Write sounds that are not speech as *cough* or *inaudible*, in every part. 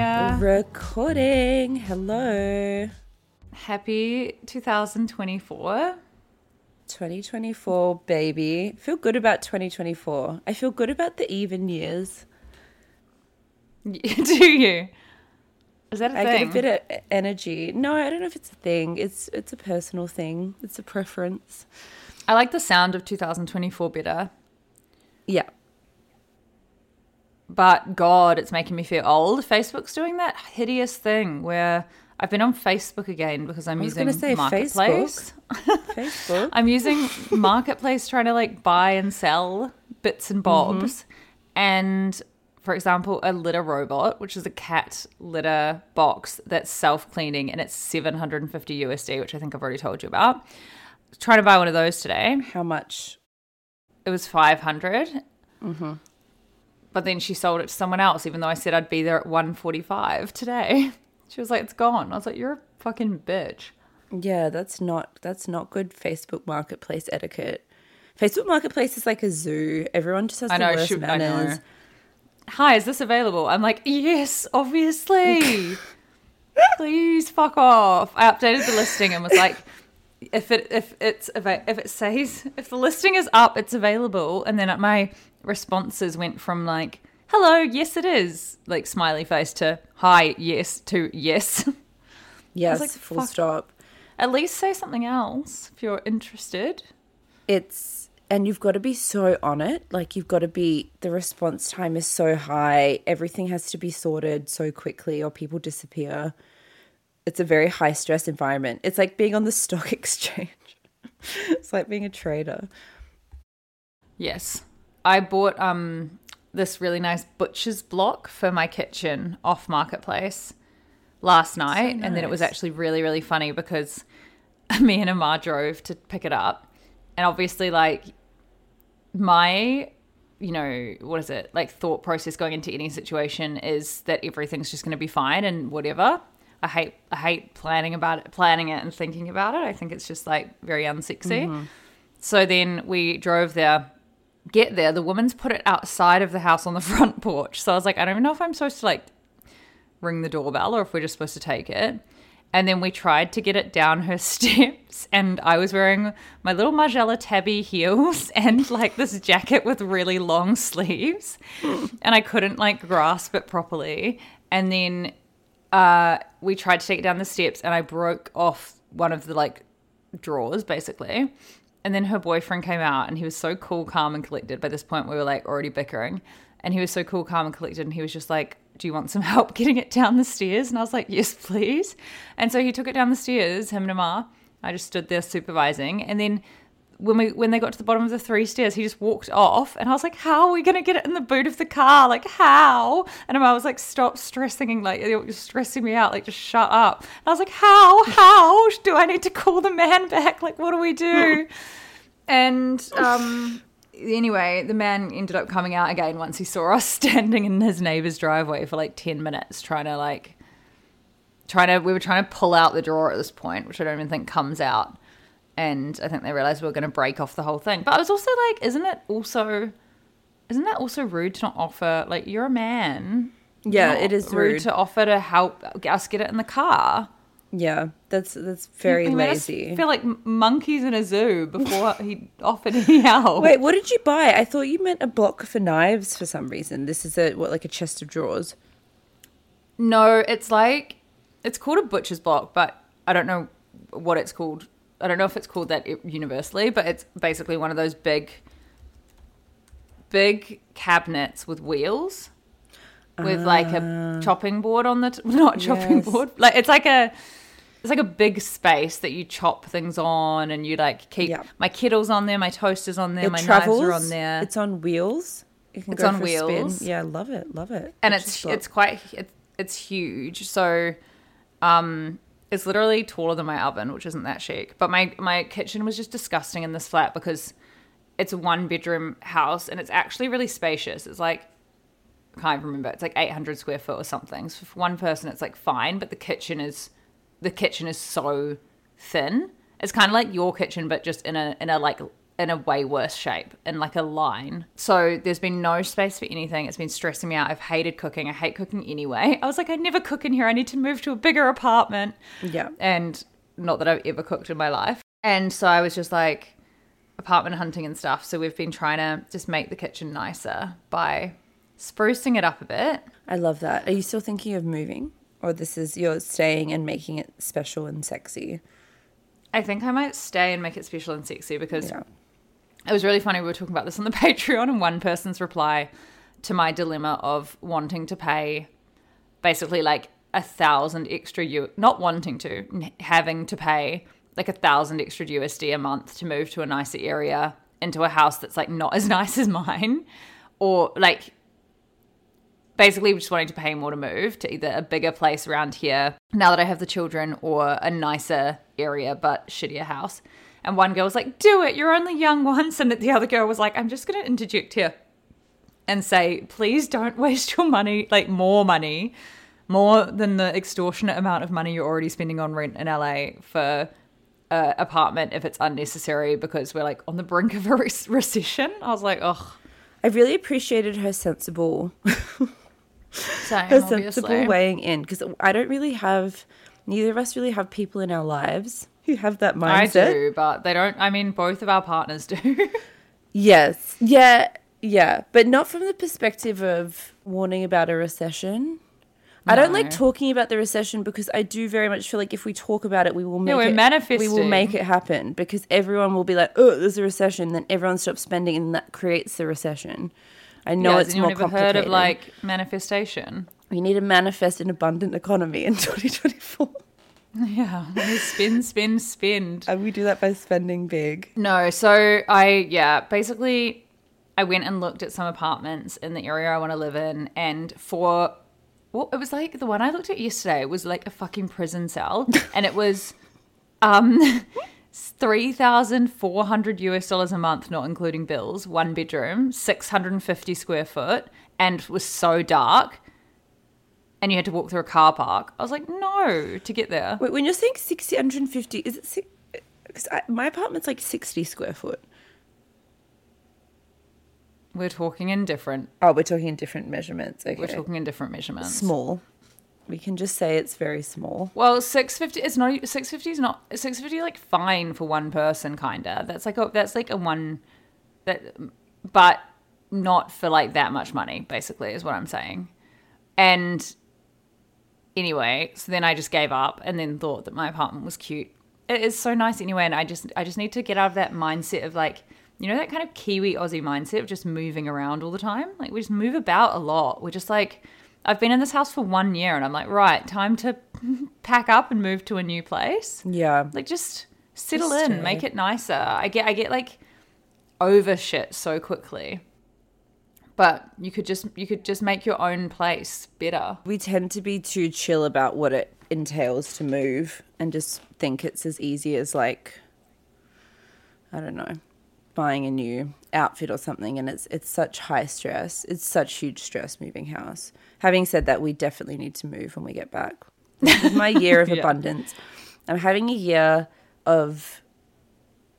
Recording. Uh, Recording. Hello. happy 2024. 2024, baby. Feel good about 2024. I feel good about the even years. *laughs* Do you? Is that a I thing? get a bit of energy. No, I don't know if it's a thing. It's it's a personal thing. It's a preference. I like the sound of 2024 better, Yeah. But God, it's making me feel old. Facebook's doing that hideous thing where I've been on Facebook again because I'm using say Marketplace. *laughs* Facebook. I'm using Marketplace trying to like buy and sell bits and mm-hmm. bobs. And for example, a litter robot, which is a cat litter box that's self cleaning and it's 750 USD, which I think I've already told you about. Trying to buy one of those today. How much? It was 500. Mm-hmm. But then she sold it to someone else, even though I said I'd be there at 145 today. *laughs* She was like, it's gone. I was like, you're a fucking bitch. Yeah, that's not that's not good Facebook Marketplace etiquette. Facebook Marketplace is like a zoo. Everyone just has I the know, worst shoot, I know. manners. Hi, is this available? I'm like, yes, obviously. *laughs* Please fuck off. I updated the listing and was like, if it if it's if it says if the listing is up, it's available. And then at my responses went from like, hello, yes it is, like smiley face to hi, yes to yes. *laughs* Yes, like, full stop. At least say something else if you're interested. it's and you've got to be so on it like you've got to be the response time is so high everything has to be sorted so quickly or people disappear it's a very high stress environment it's like being on the *laughs* stock exchange it's like being a trader Yes. I bought um this really nice butcher's block for my kitchen off marketplace last night. And then it was actually really really funny because *laughs* me and Amar drove to pick it up. And obviously like my you know what is it? Like thought process going into any situation is that everything's just going to be fine and whatever. I hate i hate planning about it planning it and thinking about it. I think it's just like very unsexy. So then we drove there get there the woman's put it outside of the house on the *laughs* front porch so i was like i don't even know if i'm supposed to like ring the doorbell or if we're just supposed to take it. And then we tried to get it down her *laughs* steps, and I was wearing my little Margiela Tabi heels *laughs* and like this jacket with really long sleeves, and I couldn't like grasp it properly. And then uh, we tried to take it down the steps, and I broke off one of the like drawers basically. And then her boyfriend came out, and he was so cool, calm, and collected. By this point, we were like already bickering, and he was so cool, calm, and collected, and he was just like, "Do you want some *laughs* help getting it down the stairs?" And I was like, "Yes, please." And so he took it down the stairs, him and Amar. I just stood there supervising, and then when we when they got to the bottom of the three stairs, he just walked off, and I was like, "How are we gonna get it in the boot of the car? Like how?" And I was like, "Stop stressing, like you're stressing me out. Like just shut up." And I was like, "How? How do I need to call the man back? Like what do we do?" *laughs* and um, anyway, the man ended up coming out again once he saw us *laughs* standing in his neighbor's driveway for like ten minutes, trying to like trying to we were trying to pull out the drawer at this point, which I don't even think comes out. And I think they realized we were going to break off the whole thing. But I was also like, isn't it also isn't that also rude to not offer like you're a man? Yeah, it is rude rude. to offer to help us get it in the car. Yeah, that's that's very He lazy. Feel like monkeys in a zoo before *laughs* he offered any help. Wait, what did you buy? I thought you meant a block for knives for some reason. This is a what like a chest of drawers. No, it's like it's called a butcher's block, but I don't know what it's called. I don't know if it's called that universally, but it's basically one of those big, big cabinets with wheels, with like a chopping board on the t- *laughs* not chopping Yes. board. Like it's like a it's like a big space that you chop things on, and you like keep Yeah. my kettle's on there, my toaster's on there, It my travels. knives are on there. It's on wheels. It's on for a spin. wheels. Yeah, love it, love it. and it's it's quite it's, it's huge so um it's literally taller than my oven which isn't that chic. But my my kitchen was just disgusting in this flat because it's a one bedroom house and it's actually really spacious. It's like I can't remember. It's like 800 square foot or something. So for one person it's like fine but the kitchen is the kitchen is so thin. It's kind of like your kitchen but just in a in a like in a way worse shape in like a line so there's been no space for anything it's been stressing me out i've hated cooking i hate cooking anyway *laughs* i was like i never cook in here i need to move to a bigger apartment Yeah. and not that I've ever cooked in my life. And so I was just like apartment hunting and stuff. So we've been trying to just make the kitchen nicer by sprucing it up a bit. I love that. Are you still thinking of moving, or this is you're staying and making it special and sexy? I think I might stay and make it special and sexy because Yeah. It was really funny. We were talking about this on the *laughs* Patreon, and one person's reply to my dilemma of wanting to pay basically like a thousand extra U, not wanting to, having to pay like a thousand extra USD a month to move to a nicer area into a house that's like not *laughs* as nice as mine, or like basically just wanting to pay more to move to either a bigger place around here now that I have the children or a nicer area but shittier house. And one girl was like, Do it, you're only young once. And the other girl was like, I'm just going to interject here and say, Please don't *laughs* waste your money, like more money, more than the extortionate amount of money you're already spending on rent in LA for an apartment if it's unnecessary because we're like on the brink of a re- recession. I was like, Oh, I really appreciated her sensible, *laughs* same, her obviously. sensible weighing in because I don't really have, neither of us really have people in our lives who have that mindset. I do, but they don't. I mean, both of our partners do. *laughs* Yes. Yeah. Yeah. But not from the perspective of warning about a recession. I don't like talking about the recession because I do very much feel like if we talk about it, we will make it. We will make it happen because everyone will be like, "Oh, there's a recession." Then everyone stops spending, and that creates the recession. I know Yeah, it's more ever complicated. heard of like manifestation? We need to manifest an abundant economy in *laughs* 2024, Yeah, spin, spin, spin. and we do that by spending big. No, so I yeah, basically I went and looked at some apartments in the area I want to live in and for well, it was like the one I looked at yesterday was like a fucking prison cell *laughs* and it was um 3400 US dollars a month not including bills, one bedroom, 650 square foot and was so dark and you had to walk through a car park. I was like, "No, to get there." Wait, when you're saying 650, is it six? Because my apartment's like 60 square foot. We're talking in different Oh, we're talking in different measurements. Okay. we're talking in different measurements. small. We can just say it's very small. Well, six fifty. It's not six fifty. Is not six fifty. Like fine for one person, kinda. That's like a that's like a one that, but not for like that much money. Basically, is what I'm saying. And anyway, so then I just gave up, and then thought that my apartment was cute. It is so nice anyway, and I just I just need to get out of that mindset of like. You know that kind of Kiwi Aussie mindset of just moving around all the time? Like we just move about a lot. We're just like I've been in this house for one year and I'm like, right, time to *laughs* pack up and move to a new place. Yeah. Like just settle Just in, to- make it nicer. I get I get like over shit so quickly. But you could just you could just make your own place better. We tend to be too chill about what it entails to move and just think it's as easy as like I don't know, buying a new outfit or something and it's it's such high stress. It's such huge stress moving house. Having said that, we definitely need to move when we get back. This is my year *laughs* of Yeah. abundance. I'm having a year of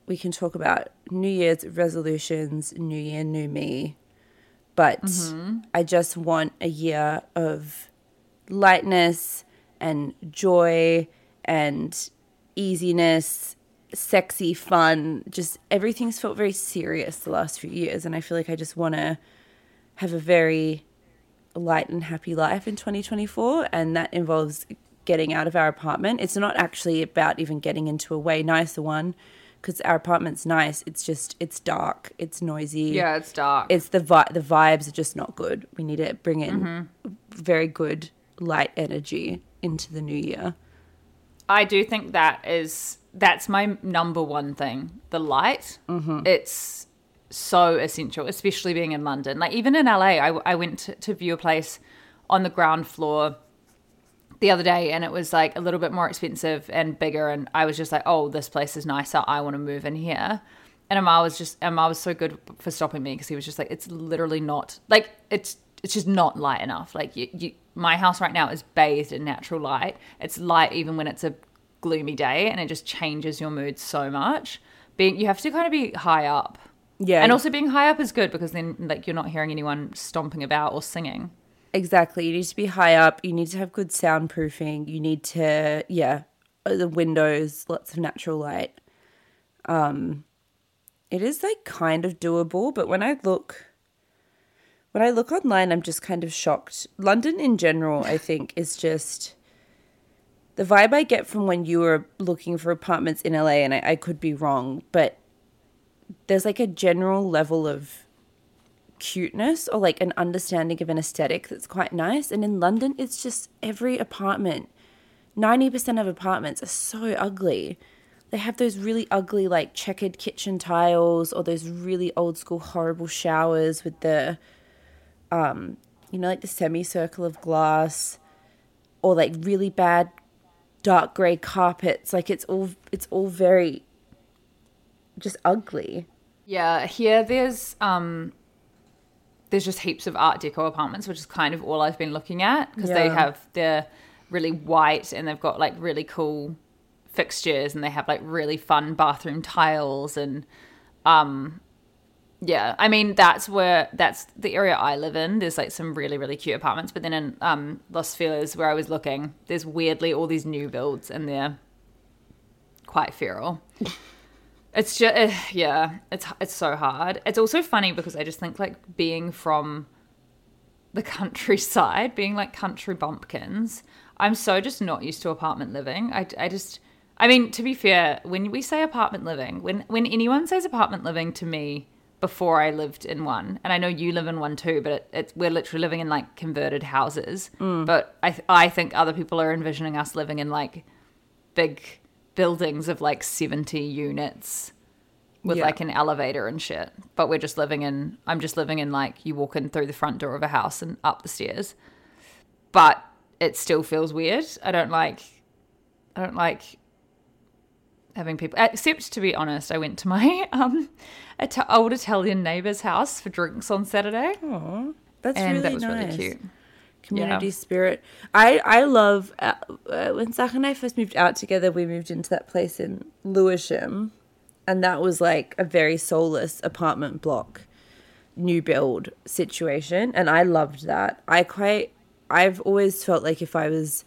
we can talk about New Year's resolutions, New Year, New Me. But mm-hmm. I just want a year of lightness and joy and easiness, sexy fun. Just everything's felt very serious the last few years. And I feel like I just want to have a very light and happy life in 2024. And that involves getting out of our apartment. It's not actually about even getting into a way nicer one because our apartment's nice. It's just, it's dark, it's noisy Yeah, it's dark. it's the vi- the vibes are just not good. We need to bring in mm-hmm. very good light energy into the new year. I do think that is that's my number one thing. The light. Mm-hmm. It's so essential, especially being in London. Like even in LA, I, I went to, to view a place on the ground floor the other day, and it was like a little bit more expensive and bigger. And I was just like, "Oh, this place is nicer. I want to move in here." And Amar was just Amar was so good for stopping me because he was just like, "It's literally not like it's it's just not light enough. Like you, you, my house right now is bathed in natural light. It's light even when it's a gloomy day, and it just changes your mood so much. Being you have to kind of be high up, Yeah, and also being high up is good because then like you're not hearing anyone stomping about or singing. Exactly. You need to be high up. You need to have good soundproofing. You need to yeah, uh, the windows, lots of natural light. Um, it is like kind of doable, but when I look. When I look online, I'm just kind of shocked. London in general, I *laughs* think, is just the vibe I get from when you were looking for apartments in LA, and I, I could be wrong, but there's like a general level of cuteness or like an understanding of an aesthetic that's quite nice. And in London, it's just every apartment, 90% of apartments are so ugly. They have those really ugly, like checkered kitchen tiles or those really old school, horrible showers with the, um, you know, like the semicircle of glass or like really bad dark gray carpets. Like it's all, it's all very just ugly. Yeah, here there's um there's just heaps of art deco apartments, which is kind of all I've been looking at because they have they're really white and they've got like really cool fixtures and they have like really fun bathroom tiles and um yeah, I mean that's where that's the area I live in. There's like some really really cute apartments, but then in um Los Feliz where I was looking, there's weirdly all these new builds and they're quite feral. It's just eh, yeah, it's it's so hard. It's also funny because I just think like being from the countryside, being like country bumpkins, I'm so just not used to apartment living. I, I just I mean, to be fair, when we say apartment living, when when anyone says apartment living to me before I lived in one, and I know you live in one too, but it, it's we're literally living in like converted houses. Mm. But I I think other people are envisioning us living in like big buildings of like 70 units with Yeah. like an elevator and shit. But we're just living in, I'm just living in like you walk in through the front door of a house and up the stairs. But it still feels weird. I don't like, I don't like having people, except to be honest, I went to my *laughs* um old Italian neighbor's house for drinks on Saturday. That's and really that was nice. really cute. Community Yeah. spirit. I I love uh, uh, when Zach and I first moved out together. We moved into that place in Lewisham, and that was like a very soulless apartment block, new build situation, and I loved that. I quite I've always felt like if I was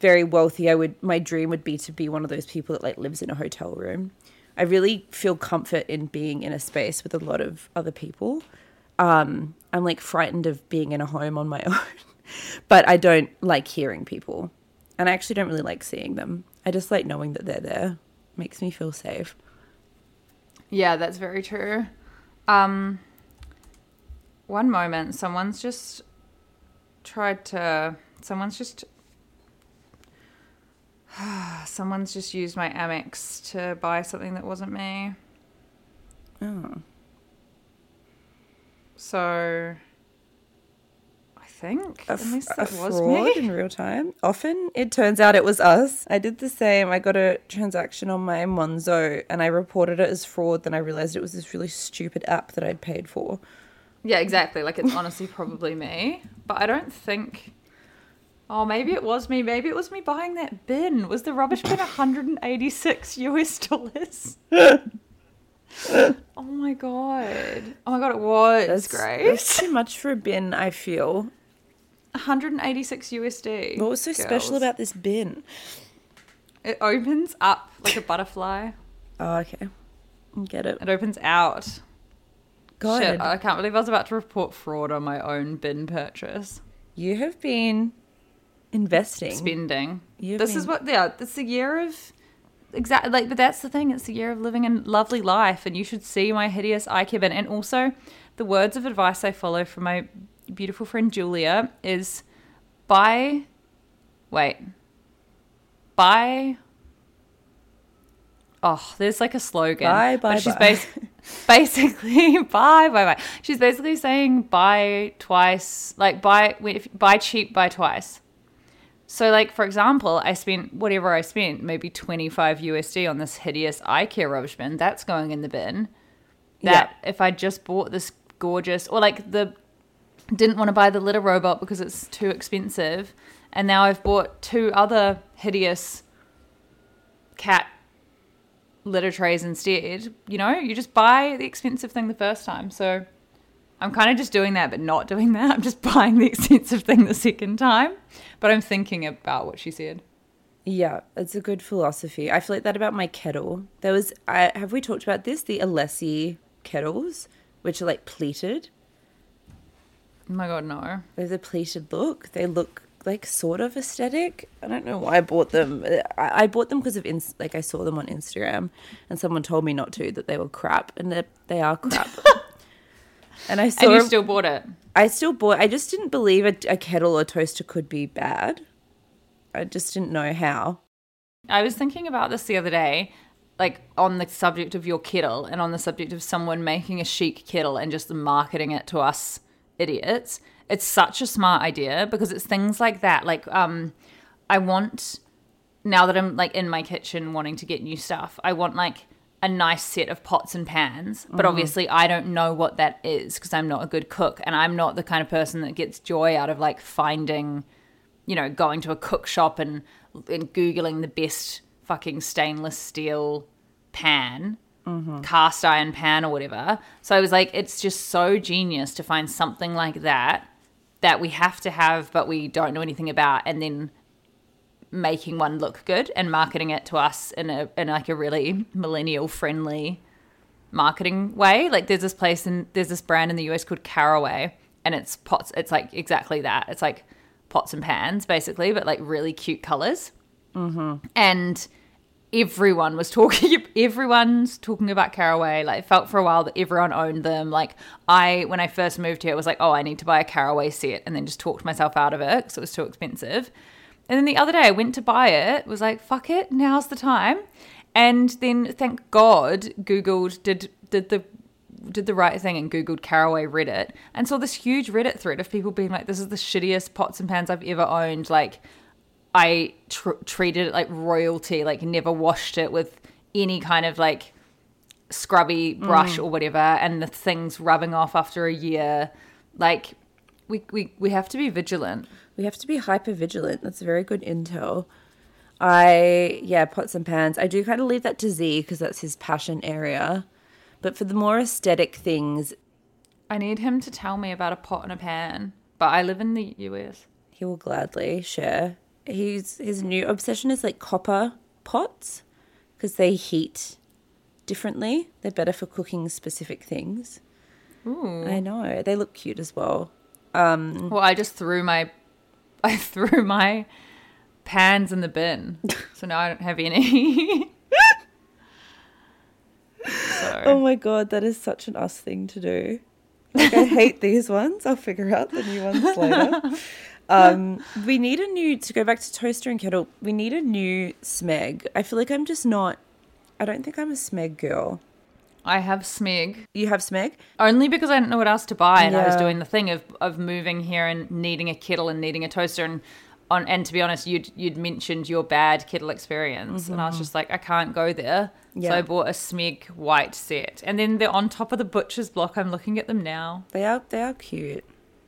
very wealthy, I would my dream would be to be one of those people that like lives in a hotel room. I really feel comfort in being in a space with a lot of other people. Um, I'm like frightened of being in a home on my *laughs* own, but I don't like hearing people, and I actually don't really like seeing them. I just like knowing that they're there. Makes me feel safe. Yeah, that's very true. Um, one moment, someone's just tried to. Someone's just. *sighs* Someone's just used my Amex to buy something that wasn't me. Oh. So think A, unless f- a it was fraud me. in real time. Often it turns out it was us. I did the same. I got a transaction on my Monzo and I reported it as fraud. Then I realized it was this really stupid app that I'd paid for. Yeah, exactly. Like it's honestly probably me, but I don't think. Oh, maybe it was me. Maybe it was me buying that bin. Was the rubbish bin *laughs* 186 US dollars? oh my god! Oh my god! It was That's great. That's too much for a bin, I feel. 186 USD. What was so special about this bin? It opens up like a butterfly. Oh, okay. Get it. It opens out. God, Shit, I can't believe I was about to report fraud on my own bin purchase. you have been investing. spending. You've this is what yeah, it's the year of exactly like but that's the thing, it's the year of living a lovely life and you should see my hideous IKEA bin. And also the words of advice I follow from my beautiful friend Julia is buy wait. Buy Oh, there's like a slogan. Buy, but buy, she's bas- *laughs* basically buy, buy, buy. She's basically saying buy twice, like buy if buy cheap, buy twice. So, like for example, I spent whatever I spent, maybe twenty five USD on this hideous IKEA rubbish bin. That's going in the bin. That if I just bought this gorgeous, or like the didn't want to buy the litter robot because it's too expensive, and now I've bought two other hideous cat litter trays instead. You know, you just buy the expensive thing the first time. So I'm kind of just doing that, but not doing that. I'm just *laughs* buying the expensive thing the second time. But I'm thinking about what she said. Yeah, it's a good philosophy. I feel like that about my kettle. There was, I, have we talked about this? The Alessi kettles, which are like pleated. Oh my god, no. There's a pleated look. They look like sort of aesthetic. I don't know why I bought them. I, I bought them because of ins- like I saw them on Instagram, and someone told me not to that they were crap, and they they are crap. *laughs* and I saw. And you a- still bought it. I still bought. I just didn't believe a, a kettle or toaster could be bad. I just didn't know how. I was thinking about this the other day, like on the subject of your kettle and on the subject of someone making a chic kettle and just marketing it to us idiots. It's such a smart idea because it's things like that. Like, um, I want now that I'm like in my kitchen wanting to get new stuff, I want like a nice set of pots and pans. But obviously, I don't know what that is because I'm not a good cook and I'm not the kind of person that gets joy out of like finding you know, going to a cook shop and and googling the best fucking stainless steel pan, cast iron pan or whatever. So I was like, it's just so genius to find something like that that we have to have, but we don't know anything about, and then making one look good and marketing it to us in a in like a really millennial friendly marketing way. Like there's this place and there's this brand in the US called Caraway, and it's pots. It's like exactly that. It's like pots and pans basically, but like really cute colors. Mm-hmm. And everyone was talking. *laughs* Everyone's talking about Caraway. Like felt for a while that everyone owned them. Like I, when I first moved here, it was like, oh, I need to buy a Caraway set, and then just talked myself out of it because it was too expensive. And then the other day I went to buy it, was like, fuck it, now's the time. And then thank God Googled did did the did the right thing and Googled Caraway Reddit and saw this huge Reddit thread of people being like, This is the shittiest pots and pans I've ever owned. Like I tr- treated it like royalty, like never washed it with any kind of like scrubby brush mm. or whatever, and the things rubbing off after a year. Like we we, we have to be vigilant. We have to be hyper vigilant. That's very good intel. I yeah, pots and pans. I do kind of leave that to Z because that's his passion area. But for the more aesthetic things, I need him to tell me about a pot and a pan. But I live in the US. he will gladly share. He's his new obsession is like copper pots because they heat differently. They're better for cooking specific things. Ooh. I know. They look cute as well. Um, well, I just threw my *laughs* I threw my pans in the bin. *laughs* So now I don't have any. so *laughs* Oh my god, that is such an us thing to do. Like I hate these ones. I'll figure out the new ones later. Um, *laughs* we need a new to go back to toaster and kettle. We need a new smeg. I feel like I'm just not. I don't think I'm a smeg girl. I have Smeg You have smeg? only because I didn't know what else to buy, and I was Yeah. doing the thing of of moving here and needing a kettle and needing a toaster and. On, and to be honest, you'd you'd mentioned your bad kettle experience, and I was just like, I can't go there. So Mm-hmm. Yeah. I bought a Smeg white set, and then they're on top of the butcher's block. I'm looking at them now. They are. They are cute.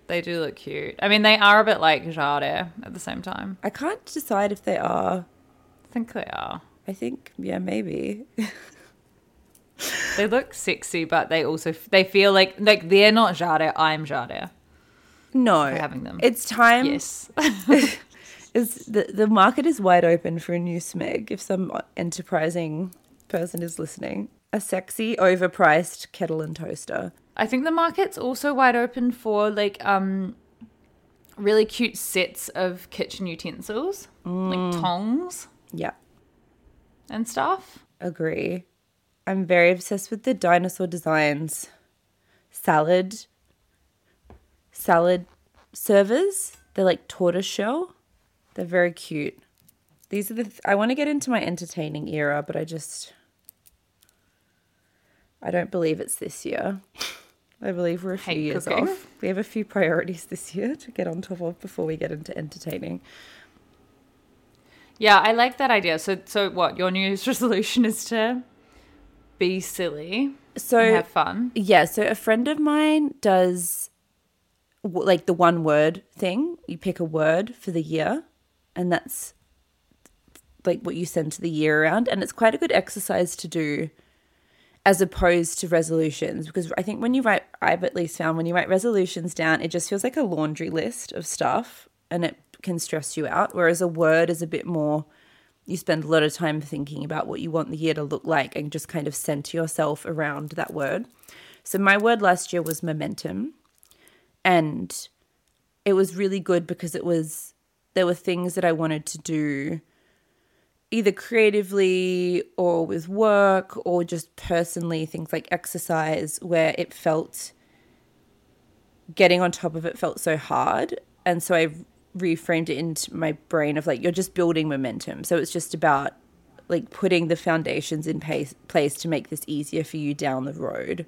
They do look cute. I mean, they are a bit like Jade at the same time. I can't decide if they are. I think they are. I think yeah, maybe. They look sexy, but they also they feel like like they're not Jade. I'm Jade. No, having them. It's time. Yes. *laughs* is the the market is wide open for a new smeg if some enterprising person is listening. A sexy, overpriced kettle and toaster. I think the market's also wide open for like um really cute sets of kitchen utensils, like tongs Yeah, and stuff. agree. I'm very obsessed with the dinosaur designs. Salad salad servers. They're like tortoise shell. They're very cute. These are the th- I want to get into my entertaining era, but I just I don't believe it's this year. *laughs* I believe we're a few Hate years cooking. off. We have a few priorities this year to get on top of before we get into entertaining. Yeah, I like that idea. So so what, your New Year's *laughs* resolution is to be silly So and have fun. Yeah, so a friend of mine does like the one word thing. You pick a word for the year, and that's like what you send to the year around. And it's quite a good exercise to do as opposed to resolutions because I think when you write, I've at least found when you write resolutions down, it just feels like a laundry list of stuff and it can stress you out. Whereas a word is a bit more, you spend a lot of time thinking about what you want the year to look like and just kind of center yourself around that word. So my word last year was momentum. And it was really good because it was, there were things that I wanted to do either creatively or with work or just personally, things like exercise, where it felt getting on top of it felt so hard. And so I reframed it into my brain of like, you're just building momentum. So it's just about like putting the foundations in place, place to make this easier for you down the road,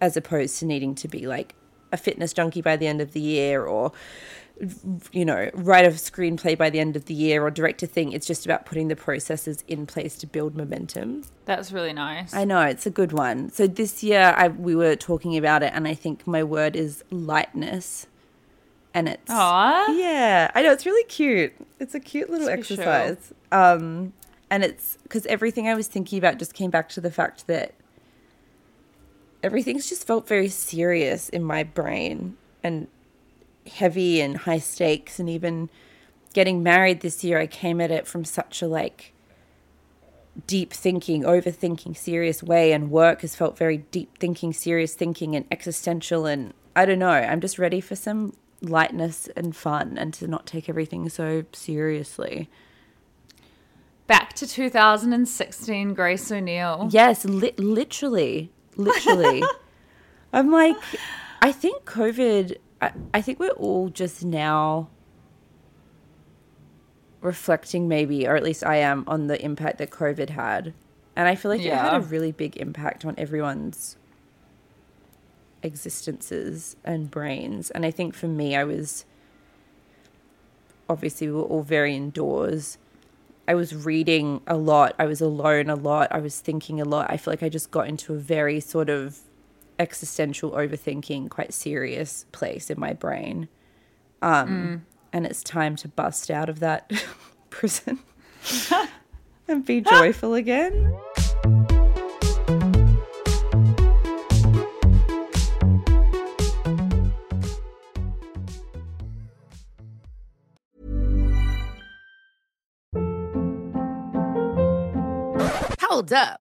as opposed to needing to be like a fitness junkie by the end of the year or you know, write a screenplay by the end of the year or direct a thing. It's just about putting the processes in place to build momentum. That's really nice. I know it's a good one. So this year, I we were talking about it, and I think my word is lightness, and it's Aw. yeah. I know it's really cute. It's a cute little It's for sure. exercise. Um, and it's because everything I was thinking about just came back to the fact that everything's just felt very serious in my brain and heavy and high stakes and even getting married this year I came at it from such a like deep thinking overthinking serious way and work has felt very deep thinking serious thinking and existential and I don't know I'm just ready for some lightness and fun and to not take everything so seriously Back to 2016, Grace O'Neill. Yes, li- literally, literally. *laughs* I'm like, I think COVID. I, I think we're all just now reflecting, maybe, or at least I am, on the impact that COVID had, and I feel like it had a really big impact on everyone's existences and brains. And I think for me, I was obviously we were all very indoors. I was reading a lot. I was alone a lot. I was thinking a lot. I feel like I just got into a very sort of existential overthinking, quite serious place in my brain. Um, And it's time to bust out of that *laughs* prison *laughs* and be joyful again. Hold up.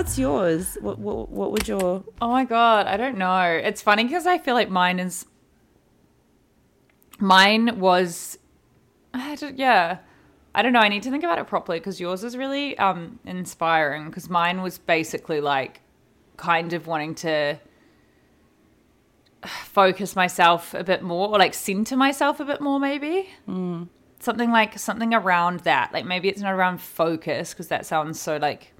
What's yours? What, what what would your Oh my god, I don't know. It's funny because I feel like mine is. Mine was, I don't, yeah, I don't know. I need to think about it properly because yours is really um inspiring. Because mine was basically like, kind of wanting to focus myself a bit more, or like center myself a bit more, maybe. Something like something around that. Like maybe it's not around focus because that sounds so like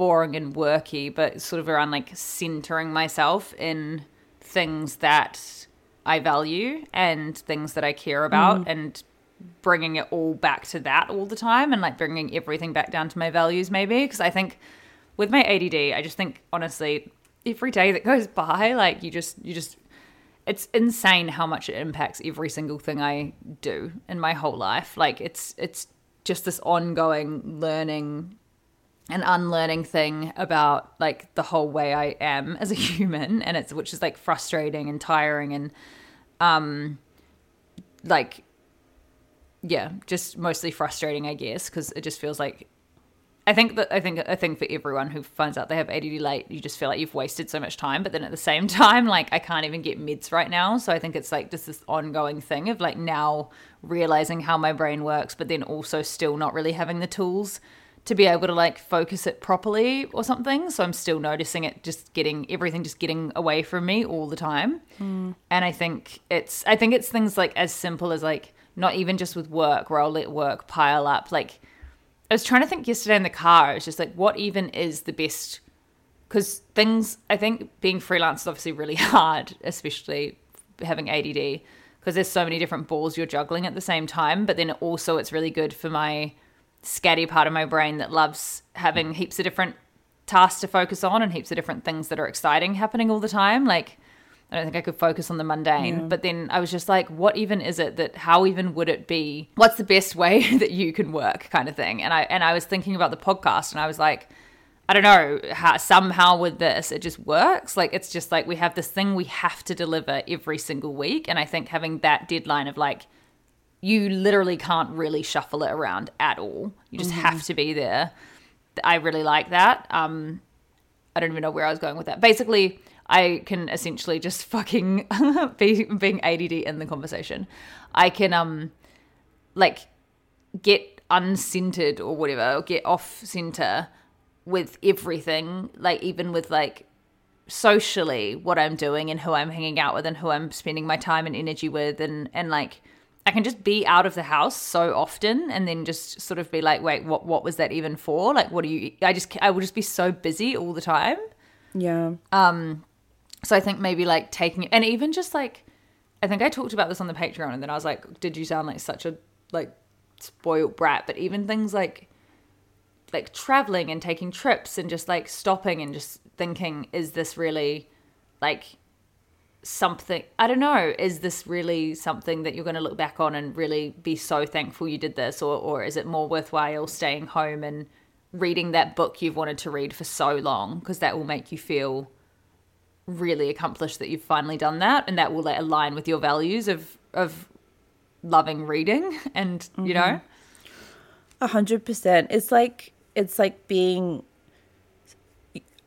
boring and worky, but sort of around like centering myself in things that I value and things that I care about mm. and bringing it all back to that all the time and like bringing everything back down to my values maybe. Because I think with my ADD I just think honestly every day that *laughs* goes by like you just you just it's insane how much it impacts every single thing I do in my whole life. Like it's it's just this ongoing learning an unlearning thing about like the whole way I am *laughs* as a human and it's which is like frustrating and tiring and um like yeah just mostly frustrating I guess because it just feels like I think that I think I think for everyone who finds out they have ADD late you just feel like you've wasted so much time but then at the same *laughs* time like I can't even get meds right now so I think it's like just this ongoing thing of like now realizing how my brain works but then also still not really having the tools to be able to like focus it properly or something. So I'm still noticing it just getting everything just getting away from me all the time. Hmm. And I think it's I think it's things like as simple as like not even just with work where I'll let work pile up. Like I was trying to think yesterday in the car. I was just like, what even is the best? Because things I think being freelance is obviously really *laughs* hard, especially having ADD because there's so many different balls you're juggling at the same time. But then also it's really good for my scatty part of my brain that loves having mm. heaps of different tasks to focus on and heaps of different things that are exciting happening all the time. Like, I don't think I could focus on the mundane. But then I was just like, what even is it that how even would it be? What's the best way *laughs* that you can work kind of thing? And I and I was thinking about the podcast and I was like, I don't know, how, somehow with this it just works. Like it's just like we have this thing we have to deliver every single week and I think having that deadline of like you literally can't really shuffle it around at all. You just have to be there. I really like that. Um, I don't even know where I was going with that. Basically, I can essentially just fucking *laughs* be being ADD in the conversation. I can um like get uncentered or whatever, or get off center with everything, like even with like socially what I'm doing and who I'm hanging out with and who I'm spending my time and energy with and and like I can just be out of the house so often and then just sort of be like wait what what was that even for? Like what do you I just I will just be so busy all the time. Yeah. Um so I think maybe like taking and even just like I think I talked about this on the Patreon and then I was like did you sound like such a like spoiled brat? But even things like like traveling and taking trips and just like stopping and just thinking is this really like something I don't know is this really something that you're going to look back on and really be so thankful you did this? Or or is it more worthwhile staying home and reading that book you've wanted to read for so long? Because that will make you feel really accomplished that you've finally done that and that will like, align with your values of of loving reading *laughs* and you know? Mm-hmm. A hundred percent. It's like it's like being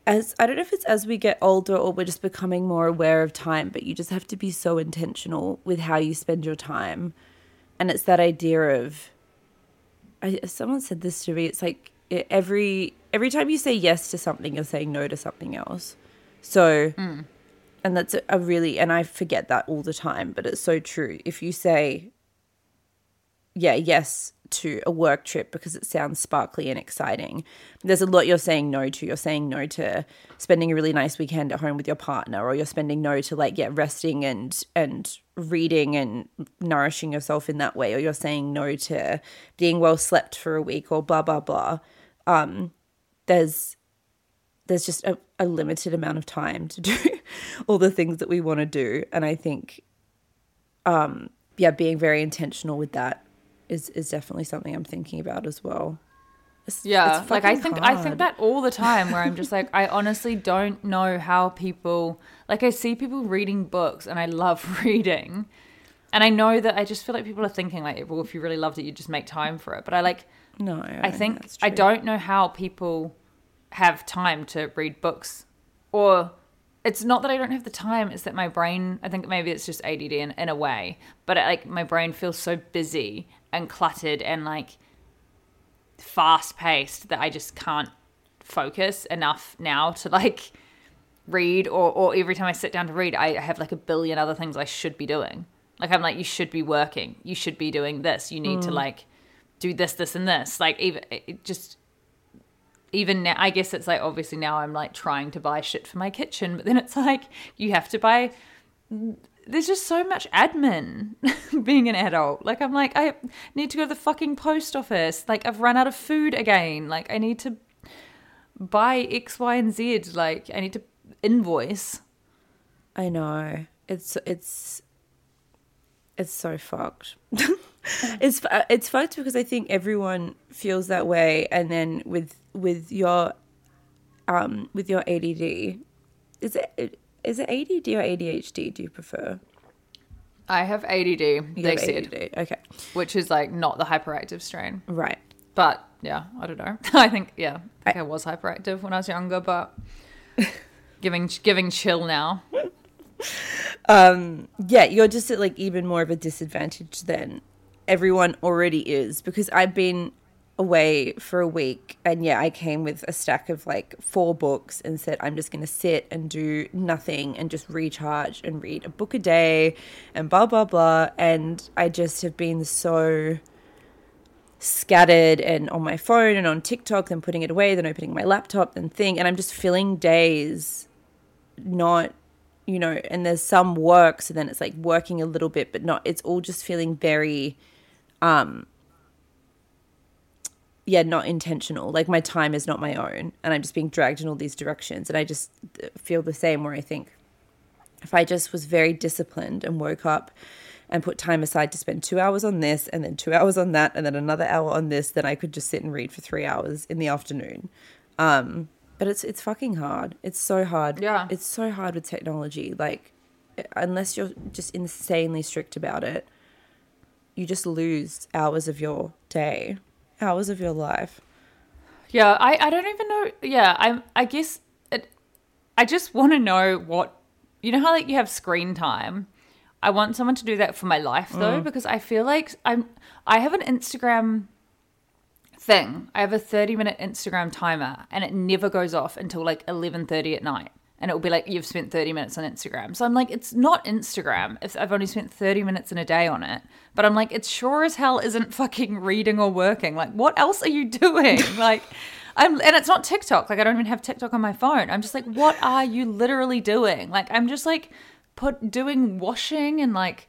as I don't know if it's as we get older or we're just becoming more aware of time, but you just have to be so intentional with how you spend your time. And it's that idea of I, someone said this to me. It's like every every time you say yes to something, you're saying no to something else. So hmm. And that's a really, and I forget that all the time, but it's so true. If you say, yeah, yes to a work trip because it sounds sparkly and exciting. There's a lot you're saying no to. You're saying no to spending a really nice weekend at home with your partner, or you're spending no to like yeah, resting and and reading and nourishing yourself in that way, or you're saying no to being well slept for a week, or blah blah blah. Um, there's there's just a, a limited amount of time to do *laughs* all the things that we want to do, and I think, um, yeah, being very intentional with that is is definitely something I'm thinking about as well. It's, Yeah, it's like I think I think that all the time where I'm just like I *laughs* honestly don't know how people like I see people reading books and I love *laughs* reading. And I know that I just feel like people are thinking like well if you really loved it you'd just make time for it. But I like no, I think I don't know how people have time to read books or it's not that I don't have the time it's that my brain I think maybe it's just ADD in, in a way but like my brain feels so busy and cluttered and like fast paced that I just can't focus enough now to like read or or every time I sit down to read I have like a billion other things I should be doing. Like I'm like you should be working. You should be doing this. You need to mm. like do this this and this. Like even it just even now I guess it's like obviously now I'm like trying to buy shit for my kitchen, but then it's like you have to buy there's just so much admin *laughs* being an adult. Like I'm like I need to go to the fucking post office. Like I've run out of food again. Like I need to buy X, Y, and Z. Like I need to invoice. I know it's it's it's so fucked. *laughs* it's it's fucked because I think everyone feels that way, and then with with your um with your ADD, is it is it ADD or ADHD? Do you prefer? I have ADD. You they have said, ADD. Okay, which is like not the hyperactive strain. right. But yeah, I don't know. *laughs* I think yeah, I think I, was hyperactive when I was younger, but *laughs* giving giving chill now. Um, yeah, you're just at like even more of a disadvantage than everyone already is because I've been away for a week and yeah, I came with a stack of like four books and said I'm just going to sit and do nothing and just recharge and read a book a day and blah blah blah and I just have been so scattered and on my phone and on TikTok then putting it away then opening my laptop and thing and I'm just filling days not you know and there's some work so then it's like working a little bit but not it's all just feeling very um yeah not intentional. Like my time is not my own and i'm just being dragged in all these directions and i just feel the same where i think if i just was very disciplined and woke up and put time aside to spend two hours on this and then two hours on that and then another hour on this then i could just sit and read for three hours in the afternoon. Um but it's it's fucking hard. It's so hard. Yeah. it's so hard with technology. Like unless you're just insanely strict about it you just lose hours of your day hours of your life Yeah, I, I don't even know. Yeah, I'm. I guess it, I just want to know what you know how like you have screen time. I want someone to do that for my life though, mm. because I feel like I'm. I have an Instagram thing. I have a thirty minute Instagram timer, and it never goes off until like eleven thirty at night. And it will be like you've spent thirty minutes on Instagram. So I'm like, it's not Instagram. If I've only spent thirty minutes in a day on it, but I'm like, it sure as hell isn't fucking reading or working. Like, what else are you *laughs* doing? like. I'm, and it's not TikTok. Like I don't even have TikTok on my phone. I'm just like, what are you literally doing? Like I'm just like put doing washing and like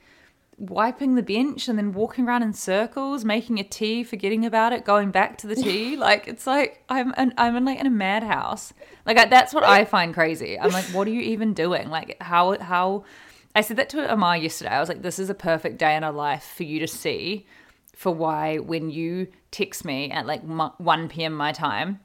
wiping the bench and then walking around in circles, making a tea, forgetting about it, going back to the tea. *laughs* like it's like I'm an, I'm in like in a madhouse. Like I, that's what I *laughs* find crazy. I'm like, what are you even doing? Like how how I said that to Amar yesterday. I was like, this is a perfect day in our life for you to see for why when you text me at like mu- 1 p.m. my time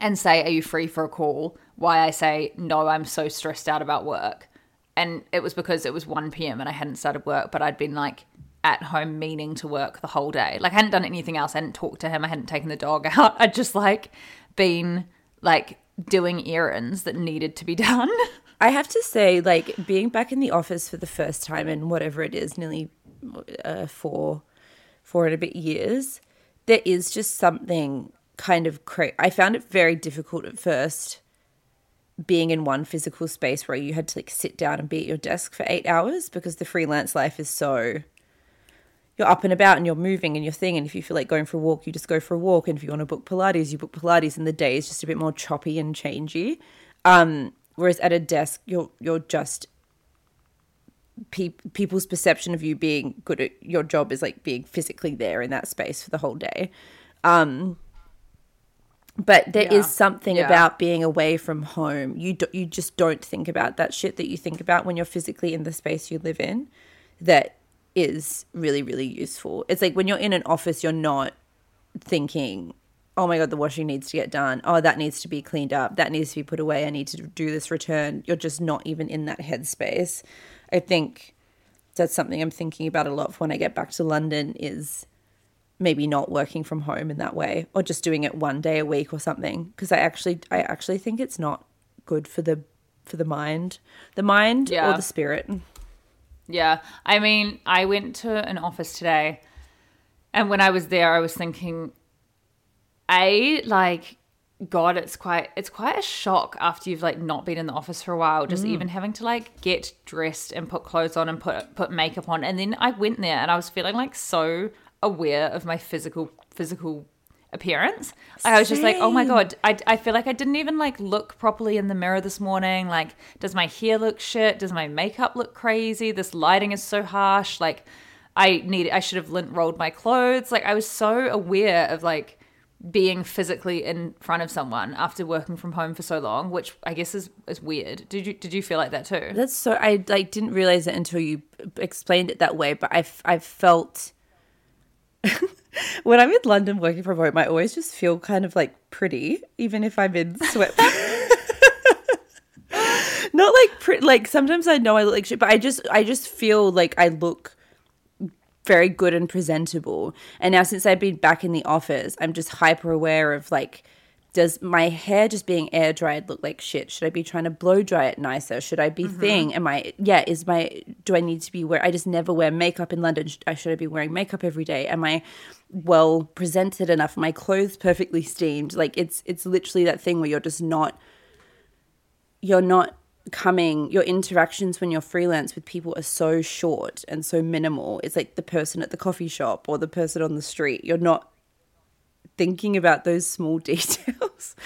and say, Are you free for a call? Why I say, No, I'm so stressed out about work. And it was because it was 1 p.m. and I hadn't started work, but I'd been like at home meaning to work the whole day. Like I hadn't done anything else. I hadn't talked to him. I hadn't taken the dog *laughs* out. I'd just like been like doing errands that needed to be *laughs* done. I have to say, like being back in the office for the first time in whatever it is, nearly uh, four, four and a bit years, there is just something kind of crazy. I found it very difficult at first being in one physical space where you had to like sit down and be at your desk for eight hours because the freelance life is so you're up and about and you're moving and your thing. And if you feel like going for a walk you just go for a walk. And if you want to book pilates you book pilates and the day is just a bit more choppy and changey. Um whereas at a desk you're you're just pe- people's perception of you being good at your job is like being physically there in that space for the whole day. Um but there is Yeah. something Yeah. about being away from home. You do, you just don't think about that shit that you think about when you're physically in the space you live in that is really really useful. It's like when you're in an office you're not thinking oh my god the washing needs to get done. Oh that needs to be cleaned up. That needs to be put away. I need to do this return. You're just not even in that headspace. I think that's something i'm thinking about a lot when i get back to london is maybe not working from home in that way or just doing it one day a week or something because i actually i actually think it's not good for the for the mind the mind or the spirit Yeah. I mean, I went to an office today and when I was there I was thinking A, like God, it's quite it's quite a shock after you've like not been in the office for a while, just mm. even having to like get dressed and put clothes on and put put makeup on. And then I went there and I was feeling like so aware of my physical physical appearance. I was just like, oh my god, I, I feel like I didn't even like look properly in the mirror this morning. Like, does my hair look shit? Does my makeup look crazy? This lighting is so harsh. Like, I need I should have lint rolled my clothes. Like, I was so aware of like being physically in front of someone after working from home for so long, which I guess is is weird. Did you did you feel like that too? That's so I like didn't realize it until you explained it that way. But I've I've felt *laughs* when I'm in London working from home, I always just feel kind of like pretty, even if I'm in sweatpants. *laughs* Not like pretty. Like sometimes I know I look like shit, but I just I just feel like I look very good and presentable. And now since I've been back in the office, I'm just hyper aware of like, does my hair just being air dried look like shit? Should I be trying to blow dry it nicer? Should I be mm-hmm. thing? Am I yeah? Is my do I need to be wear? I just never wear makeup in London. Should I, should I be wearing makeup every day? Am I well presented enough? Are my clothes perfectly steamed? Like it's it's literally that thing where you're just not you're not coming your interactions when you're freelance with people are so short and so minimal it's like the person at the coffee shop or the person on the street you're not thinking about those small *laughs* details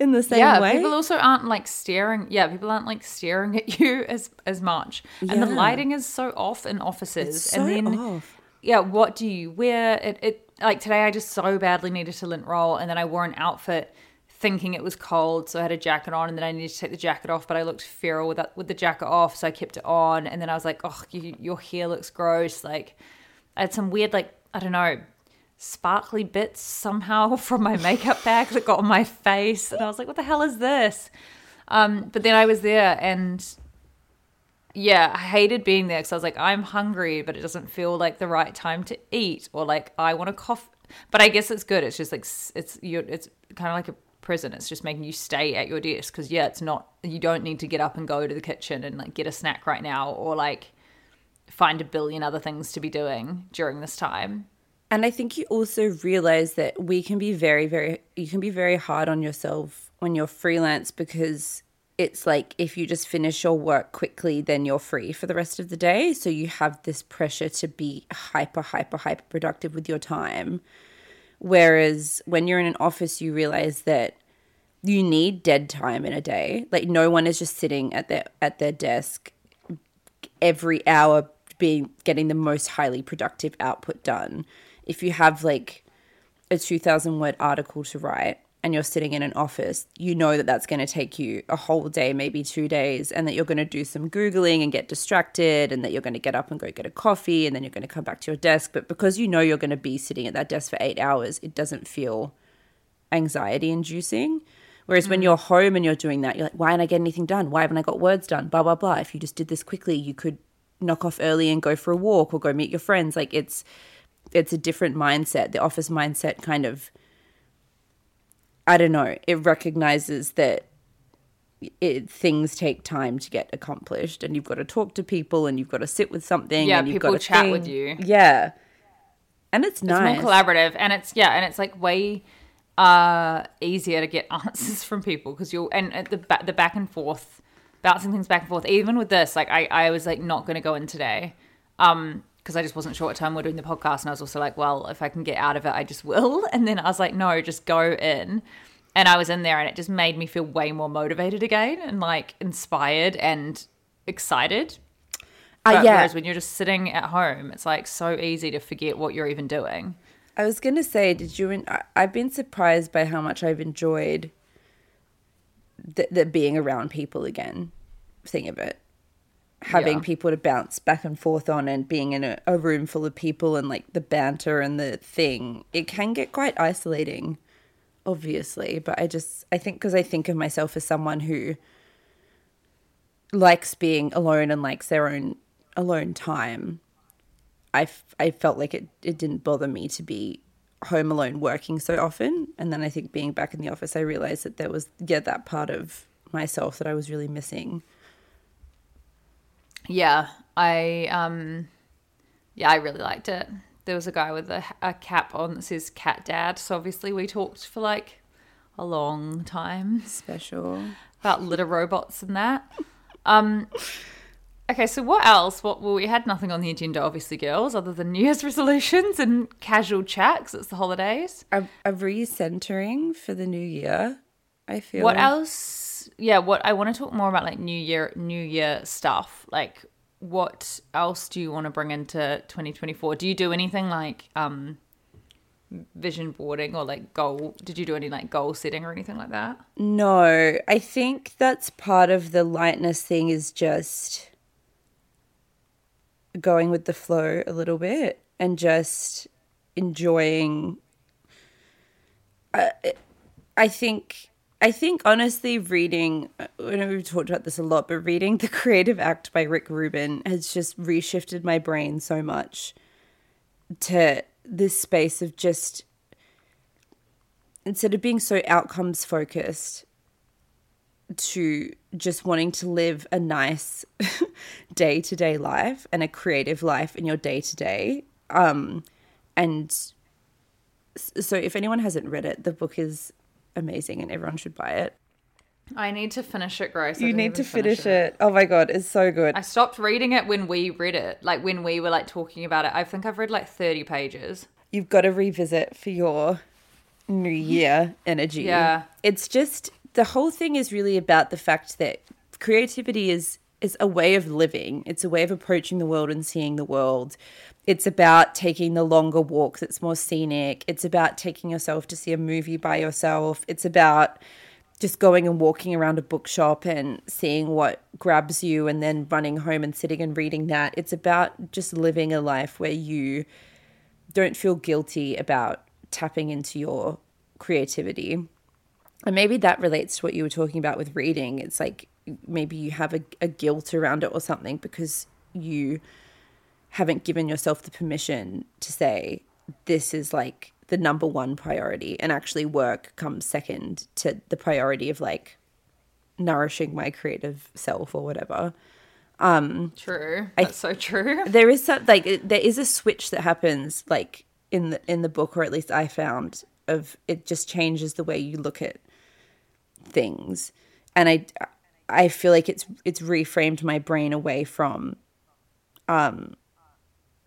in the same yeah, way people also aren't like staring. Yeah, people aren't like staring at you as as much, and the lighting is so off in offices. So and then, off. yeah, what do you wear? It it like today. I just so badly needed to lint roll, and then I wore an outfit thinking it was cold, so I had a jacket on, and then I needed to take the jacket off, but I looked feral with that, with the jacket off, so I kept it on, and then I was like, oh, you, your hair looks gross. Like I had some weird like I don't know sparkly bits somehow *laughs* from my makeup bag that got on my face. And I was like what the hell is this? Um but then I was there and yeah I hated being there because I was like I'm hungry but it doesn't feel like the right time to eat or like I want to cough. but I guess it's good. It's just like it's you it's kind of like a prison. It's just making you stay at your desk because yeah it's not you don't need to get up and go to the kitchen and like get a snack right now or like find a billion other things to be doing during this time And I think you also realize that we can be very, very, you can be very hard on yourself when you're freelance because it's like if you just finish your work quickly, then you're free for the rest of the day. So you have this pressure to be hyper, hyper, hyper productive with your time. Whereas when you're in an office, you realize that you need dead time in a day. Like no one is just sitting at their at their desk every hour being getting the most highly productive output done. If you have like a 2000 word article to write and you're sitting in an office, you know that that's going to take you a whole day, maybe 2 days and that you're going to do some googling and get distracted and that you're going to get up and go get a coffee and then you're going to come back to your desk, but because you know you're going to be sitting at that desk for 8 hours, it doesn't feel anxiety inducing. Whereas when mm. you're home and you're doing that, you're like, why didn't I get anything done? Why haven't I got words done? Blah, blah, blah. If you just did this quickly, you could knock off early and go for a walk or go meet your friends. Like it's it's a different mindset. The office mindset kind of I don't know, it recognizes that it, things take time to get accomplished and you've got to talk to people and you've got to sit with something Yeah, and you've people got to chat with you. Yeah. And it's nice. It's more collaborative, and it's yeah, and it's like way. uh easier to get *laughs* answers from people because you'll and at the ba- the back and forth, bouncing things back and forth. Even with this, like I I was like not going to go in today, um, because I just wasn't sure what time we are doing the podcast, and I was also like, well, if I can get out of it, I just will. *laughs* And then I was like, no, just go in. And I was in there, and it just made me feel way more motivated again, and like inspired and excited. Uh, But yeah. Whereas when you're just sitting at home, it's like so easy to forget what you're even doing. I was gonna say, did you? I- I've been surprised by how much I've enjoyed the, the being around people again. Thing of it, having Yeah. people to bounce back and forth on, and being in a, a room full of people, and like the banter and the thing, it can get quite isolating, obviously. But I just, I think, because I think of myself as someone who likes being alone and likes their own alone time. I, f- I felt like it, it didn't bother me to be home alone working so often. And then I think being back in the office, I realized that there was, yeah, that part of myself that I was really missing. Yeah, I um, yeah, I really liked it. There was a guy with a, a cap on that says "Cat Dad," so obviously we talked for like a long time Special. about litter robots and that. Um, okay, so what else? What well, we had nothing on the agenda, obviously, girls, other than New Year's *laughs* resolutions and casual chats. it's the holidays. A, a recentering for the new year, I feel. What else? Yeah, what I want to talk more about like New Year, New Year stuff. Like, what else do you want to bring into 2024? Do you do anything like um vision boarding or like goal? Did you do any like goal setting or anything like that? No, I think that's part of the lightness thing is just going with the flow a little bit and just enjoying. I, I think. I think honestly, reading, I know we've talked about this a lot, but reading The Creative Act by Rick Rubin has just reshifted my brain so much to this space of just instead of being so outcomes focused to just wanting to live a nice day to day life and a creative life in your day to day. And so, if anyone hasn't read it, the book is amazing and everyone should buy it. I need to finish it, Grace. I You need to finish it. Oh my god, it's so good. I stopped reading it when we read it, like when we were like talking about it. I think I've read like 30 pages. You've got to revisit for your new year energy. Yeah. It's just the whole thing is really about the fact that creativity is is a way of living. It's a way of approaching the world and seeing the world. It's about taking the longer walks. that's more scenic. It's about taking yourself to see a movie by yourself. It's about just going and walking around a bookshop and seeing what grabs you and then running home and sitting and reading that. It's about just living a life where you don't feel guilty about tapping into your creativity. And maybe that relates to what you were talking about with reading. It's like maybe you have a, a guilt around it or something because you haven't given yourself the permission to say, this is like the number one priority. And actually, work comes second to the priority of like nourishing my creative self or whatever um, True. That's so true. *laughs* there is some like there is a switch that happens like in the in the book or at least i found of it just changes the way you look at things and i i feel like it's it's reframed my brain away from um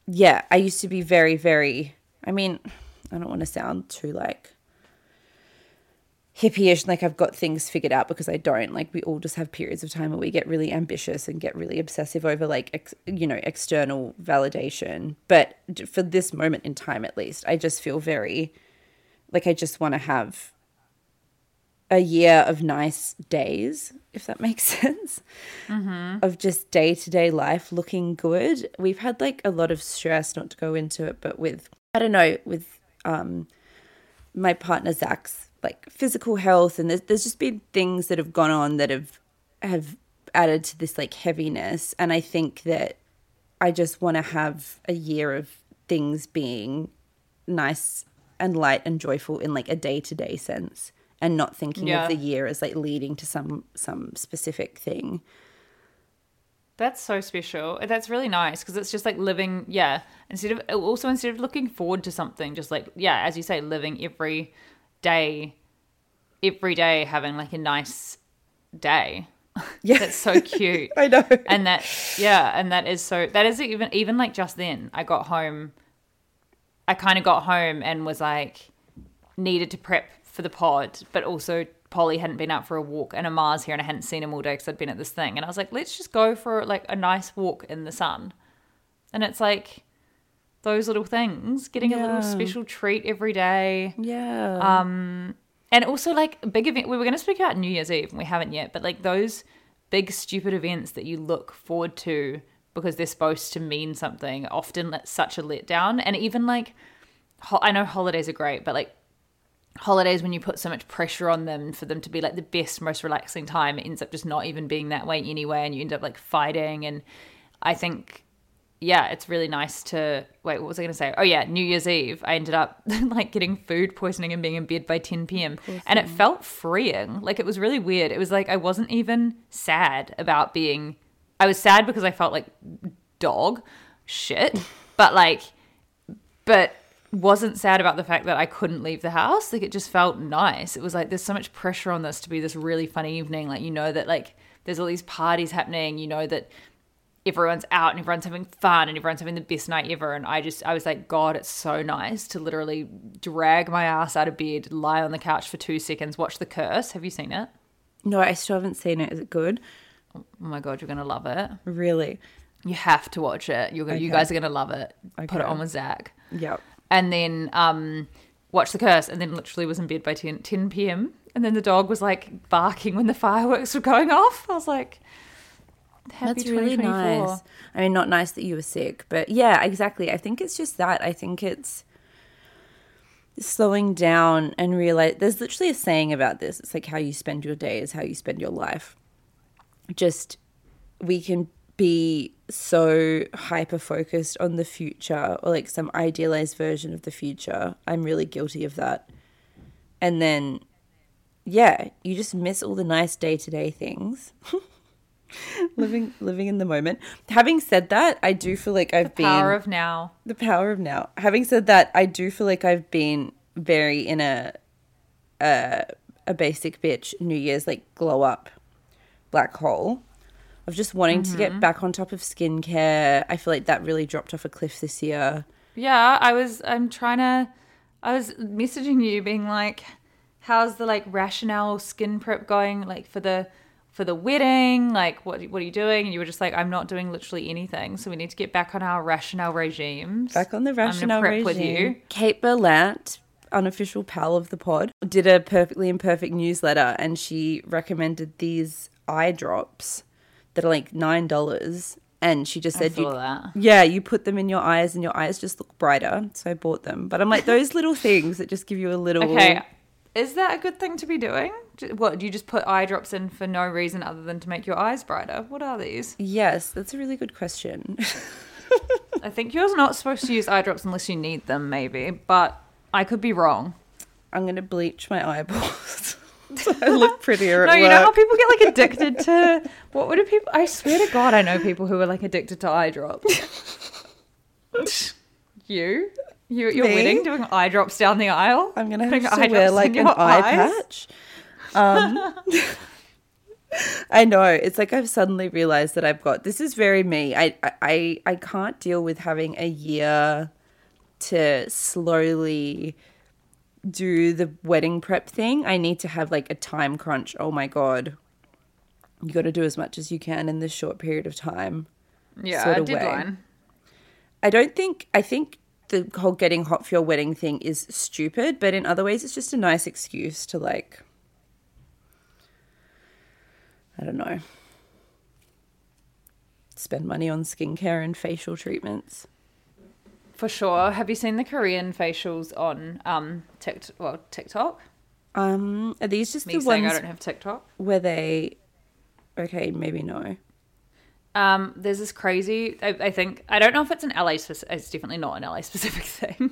yeah i used to be very very i mean i don't want to sound too like hippie-ish like i've got things figured out because i don't. Like we all just have periods of time where we get really ambitious and get really obsessive over like ex- you know external validation. But for this moment in time at least i just feel very like i just want to have a year of nice days if that makes *laughs* sense of just day-to-day life looking good. We've had like a lot of stress not to go into it but with i don't know with um my partner Zach's like physical health and there's, there's just been things that have gone on that have have added to this like heaviness. And I think that I just want to have a year of things being nice and light and joyful in like a day-to-day sense and not thinking Yeah. of the year as like leading to some some specific thing. That's so special. That's really nice because it's just like living, yeah. Instead of uh, also instead of looking forward to something, just like yeah, as you say, living every day, every day having like a nice day. Yeah. That's so cute. *laughs* I know. And that yeah, and that is so that is even even like just then I got home I kind of got home and was like needed to prep for the pod, but also Polly hadn't been out for a walk and Amar's here and I hadn't seen him all day because I'd been at this thing and I was like, let's just go for like a nice walk in the sun. And it's like those little things, getting a little special treat every day. Yeah. Um, and also like big event. We were going to speak about New Year's Eve, and we haven't yet. But like those big stupid events that you look forward to because they're supposed to mean something, often such a letdown. And even like, ho- I know holidays are great, but like holidays when you put so much pressure on them for them to be like the best, most relaxing time, it ends up just not even being that way anyway, and you end up like fighting. And I think yeah, it's really nice to wait. What was I going to say? Oh yeah, New Year's Eve. I ended up *laughs* like getting food poisoning and being in bed by 10 p.m. and it felt freeing. Like it was really weird. It was like I wasn't even sad about being. I was sad because I felt like dog shit, *laughs* but like, but wasn't sad about the fact that I couldn't leave the house. Like it just felt nice. It was like there's so much pressure on this to be this really fun evening. Like you know that like there's all these parties happening. You know that everyone's out and everyone's having fun and everyone's having the best night ever. And I just, I was like, God, it's so nice to literally drag my ass out of bed, lie on the couch for two seconds, watch The Curse. Have you seen it? no, I still haven't seen it. Is it good? Oh my God, you're going to love it. Really? You have to watch it. You're gonna, You guys are going to love it. Put it on with Zach. Yep. And then um, watch The Curse. And then literally was in bed by 10, 10 p.m. And then the dog was like barking when the fireworks were going off. I was like, Happy That's really nice. I mean, not nice that you were sick, but yeah, exactly. I think it's just that. I think it's slowing down and realize there's literally a saying about this. It's like how you spend your day is how you spend your life. Just we can be so hyper focused on the future or like some idealized version of the future. I'm really guilty of that. And then yeah, you just miss all the nice day-to-day things. *laughs* living living in the moment. Having said that, I do feel like I've been Power of now. the power of now. Having said that, I do feel like I've been very in a a, a basic bitch New Year's like glow up black hole of just wanting to get mm-hmm. back on top of skincare. I feel like that really dropped off a cliff this year. Yeah, I was. I'm trying to. I was messaging you, being like, "How's the like rationale skin prep going? Like for the for the wedding? Like what what are you doing?" And you were just like, "I'm not doing literally anything. So we need to get back on our rationale regimes. Back on the rationale prep regime. with you. Kate Berlant, unofficial pal of the pod, did a perfectly imperfect newsletter, and she recommended these eye drops that are like nine dollars. And she just said, you, that. "Yeah, you put them in your eyes, and your eyes just look brighter." So I bought them. But I'm like those little things that just give you a little. Okay, is that a good thing to be doing? What do you just put eye drops in for no reason other than to make your eyes brighter? What are these? Yes, that's a really good question. *laughs* I think you're not supposed to use eye drops unless you need them, maybe. But I could be wrong. I'm gonna bleach my eyeballs. *laughs* so *laughs* I look prettier No, you know how people get like addicted to *laughs* what would people? I swear to God, I know people who are like addicted to eye drops. *laughs* you, you at your Me? wedding doing eye drops down the aisle. I'm gonna have to eye wear like an your eye patch. Um, I know. It's like I've suddenly realized that I've got this is very me. I I I can't deal with having a year to slowly do the wedding prep thing. I need to have like a time crunch. Oh my god. You got to do as much as you can in this short period of time. Yeah, sort of way. deadline. I don't think I think the whole getting hot for your wedding thing is stupid, but in other ways it's just a nice excuse to like I don't know. Spend money on skincare and facial treatments. For sure. Have you seen the Korean facials on um TikTok? Well, TikTok. Um are these just Me the saying ones I don't have TikTok. where they Okay, maybe no. Um, there's this crazy. I, I think I don't know if it's an LA. Spec- it's definitely not an LA specific *laughs* thing,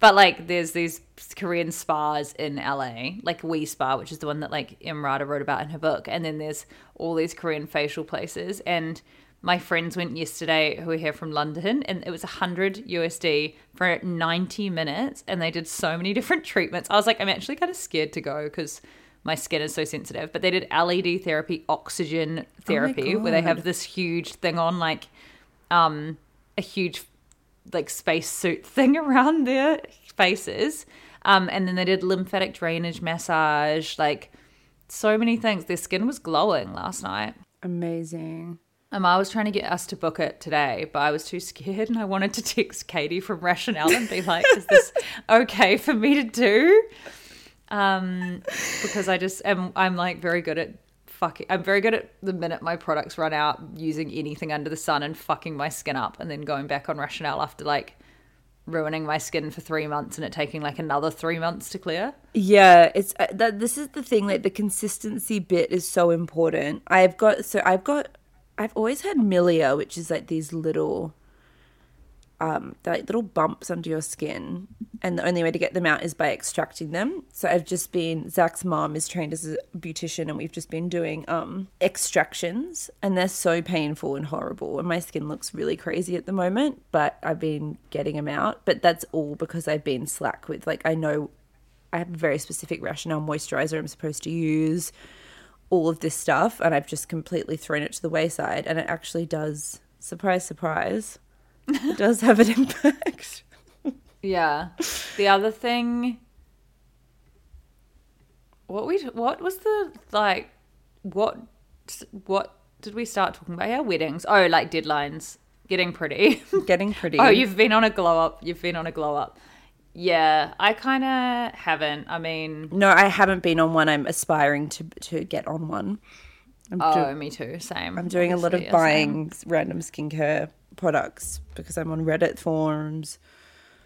but like there's these Korean spas in LA, like Wi Spa, which is the one that like Emrata wrote about in her book, and then there's all these Korean facial places. And my friends went yesterday who are here from London and it was 100 USD for 90 minutes and they did so many *laughs* different treatments. I was like, I'm actually kind of scared to go because my skin is so sensitive. But they did LED therapy, oxygen therapy, where they have this huge thing on, like um, a huge like space suit *laughs* thing around their faces. Um, and then they did lymphatic drainage massage, like so many things. Their skin was glowing last night. Amazing. Um, I was trying to get us to book it today, but I was too scared and I wanted to text Katie from Rationale and be like, is this *laughs* okay for me to do? Um, because I just am, I'm like very good at fucking, I'm very good at the minute my products run out using anything under the sun and fucking my skin up and then going back on Rationale after like ruining my skin for three months and it taking like another three months to clear. Yeah, it's uh, that. This is the thing. Like the consistency bit is so important. I've got so I've got I've always had milia, which is like these little um like little bumps under your skin, and the only way to get them out is by extracting them. So I've just been Zach's mom is trained as a beautician, and we've just been doing um extractions, and they're so painful and horrible, and my skin looks really crazy at the moment. But I've been getting them out, but that's all because I've been slack with like I know I have a very specific rationale moisturizer I'm supposed to use, all of this stuff, and I've just completely thrown it to the wayside. And it actually does, surprise, surprise, it *laughs* does have an impact. Yeah. The other thing what we what was the like what what did we start talking about here? Weddings. Oh, like deadlines. Getting pretty. Getting pretty. *laughs* oh, you've been on a glow up. You've been on a glow up. Yeah, I kind of haven't. I mean, No, I haven't been on one. I'm aspiring to to get on one. I'm, oh, do- me too. Same. I'm doing a lot of yeah, same. buying random skincare products because I'm on Reddit forums.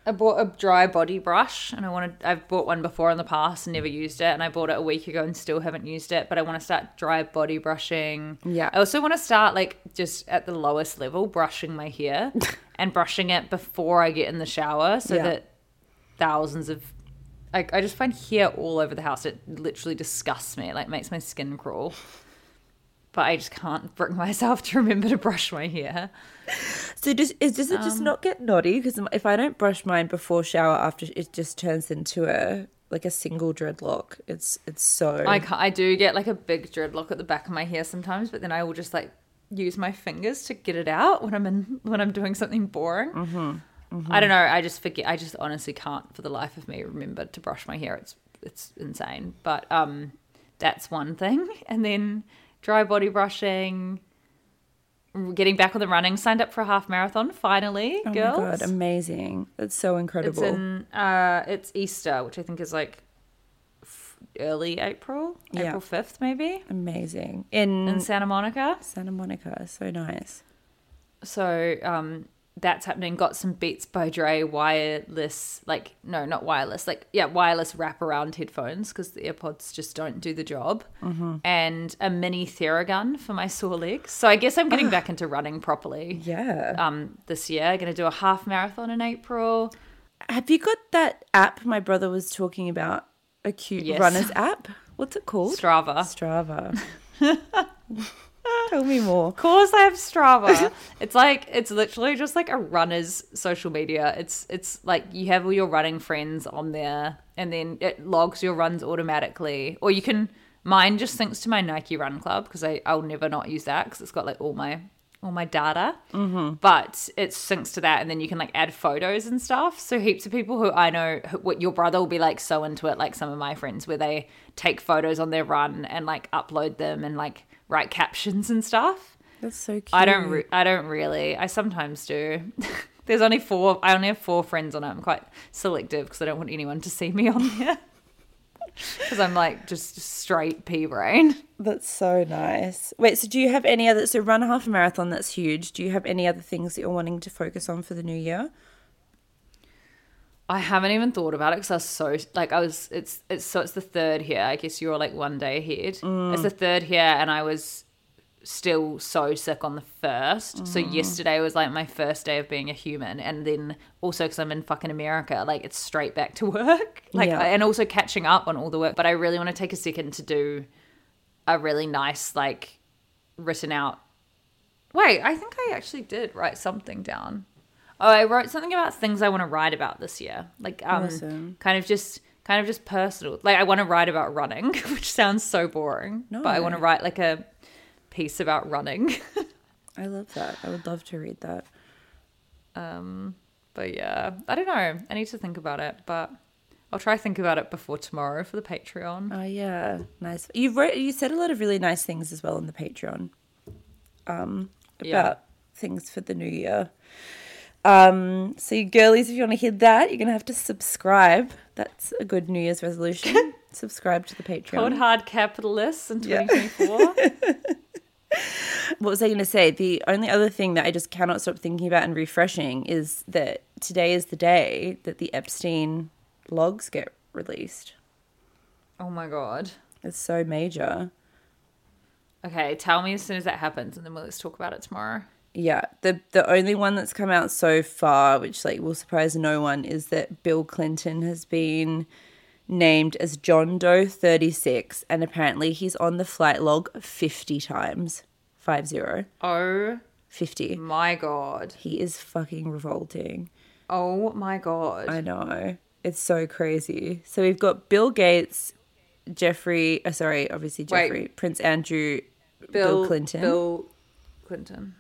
I bought a dry body brush and I wanted I've bought one before in the past and never used it and I bought it a week ago and still haven't used it but I want to start dry body brushing. Yeah. I also want to start like just at the lowest level brushing my hair *laughs* and brushing it before I get in the shower so Yeah. that thousands of I, I just find hair all over the house. It literally disgusts me. It like makes my skin crawl. But I just can't bring *laughs* myself to remember to brush my hair. So does is does it Um, just not get knotty? Because if I don't brush mine before shower, after it just turns into a like a single dreadlock. It's it's so I I do get like a big dreadlock at the back of my hair sometimes, but then I will just like use my fingers to get it out when I'm in when I'm doing something boring. Mm-hmm. I don't know. I just forget. I just honestly can't for the life of me remember to brush my hair. It's it's insane. But um, that's one thing. *laughs* And then dry body brushing. Getting back on the running, signed up for a half marathon finally, Oh girls. god, amazing! That's so incredible. It's in uh, it's Easter, which I think is like early April, Yeah. April fifth, maybe amazing in, in Santa Monica. Santa Monica. So nice. So um, that's happening. Got some Beats by Dre wireless, like no, not wireless, like yeah, wireless wraparound headphones because the AirPods just don't do the job, Mm-hmm. and a mini Theragun for my sore legs. So I guess I'm getting back into running properly. Yeah. Um, this year, going to do a half marathon in April. Have you got that app my brother was talking about? A cute Yes. runners app. What's it called? Strava. Strava. *laughs* Tell me more. Of course I have Strava. *laughs* it's like it's literally just like a runner's social media. It's it's like you have all your running friends on there and then it logs your runs automatically. Or you can mine just syncs to my Nike Run Club because I I'll never not use that because it's got like all my all my data. Mm-hmm. But it syncs to that and then you can like add photos and stuff. So heaps of people who I know, who- what your brother will be like so into it, like some of my friends, where they take photos on their run and like upload them and like write captions and stuff. That's so cute. I don't. Re- I don't really. I sometimes do. *laughs* There's only four. I only have four friends on it. I'm quite selective because I don't want anyone to see me on there. Because *laughs* I'm like just straight pea brain. That's so nice. Wait, so do you have any other? So run a half a marathon. That's huge. Do you have any other things that you're wanting to focus on for the new year? I haven't even thought about it because I was so like I was. It's it's so it's the third here. I guess you're like one day ahead. Mm. It's the third here, and I was still so sick on the first. So mm. yesterday was like my first day of being a human, and then also because I'm in fucking America, like it's straight back to *laughs* work. Like Yeah. and also catching up on all the work. But I really want to take a second to do a really nice like written out Wait, I think I actually did write something down. Oh, I wrote something about things I want to write about this year. Like um Awesome. kind of just kind of just personal. Like I want to write about running, *laughs* which sounds so boring. But I want to write like a piece about running. *laughs* I love that. I would love to read that. but yeah, I don't know. I need to think about it, but I'll try to think about it before tomorrow for the Patreon. Oh yeah, nice. You wrote. You said a lot of really nice things as well on the Patreon. Um, about Yeah. things for the new year. Um, so you girlies, if you want to hear that, you're gonna have to subscribe. That's a good New Year's resolution. *laughs* subscribe to the Patreon. Cold hard capitalists in Yeah. 2024. *laughs* What was I going to say? The only other thing that I just cannot stop thinking about and refreshing is that today is the day that the Epstein logs get released. oh my god. It's so major. Okay, tell me as soon as that happens, and then we'll let's talk about it tomorrow. Yeah, the the only one that's come out so far, which like will surprise no one, is that Bill Clinton has been named as John Doe 36, and apparently he's on the flight log 50 times. Five zero. Oh 50. my god. He is fucking revolting. Oh my god. I know. It's so crazy. So we've got Bill Gates, Jeffrey, uh, sorry, obviously Wait. Jeffrey, Prince Andrew, Bill, Clinton. Bill Clinton.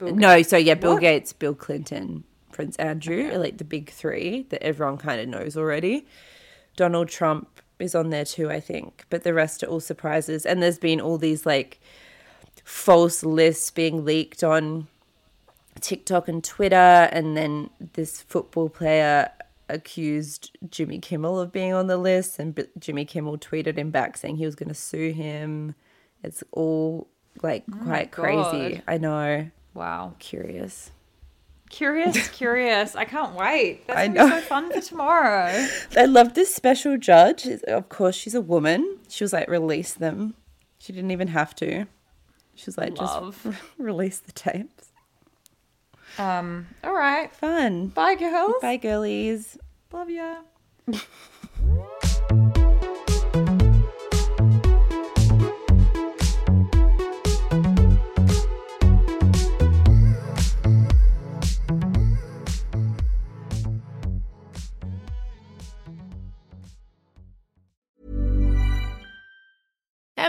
Bill no, so yeah, Bill What? Gates, Bill Clinton, Prince Andrew are like the big three that everyone kind of knows already. Donald Trump is on there too, I think, but the rest are all surprises. And there's been all these like false lists being leaked on TikTok and Twitter, and then this football player accused Jimmy Kimmel of being on the list, and B- Jimmy Kimmel tweeted him back saying he was going to sue him. It's all like oh quite crazy. I know. Wow. Curious. Curious, *laughs* curious. I can't wait. That's I gonna be so fun for tomorrow. *laughs* I love this special judge. Of course, she's a woman. She was like, release them. She didn't even have to. She was like, Love. just *laughs* release the tapes. Um, all right. Fun. Bye girls. Bye, girlies. Love ya.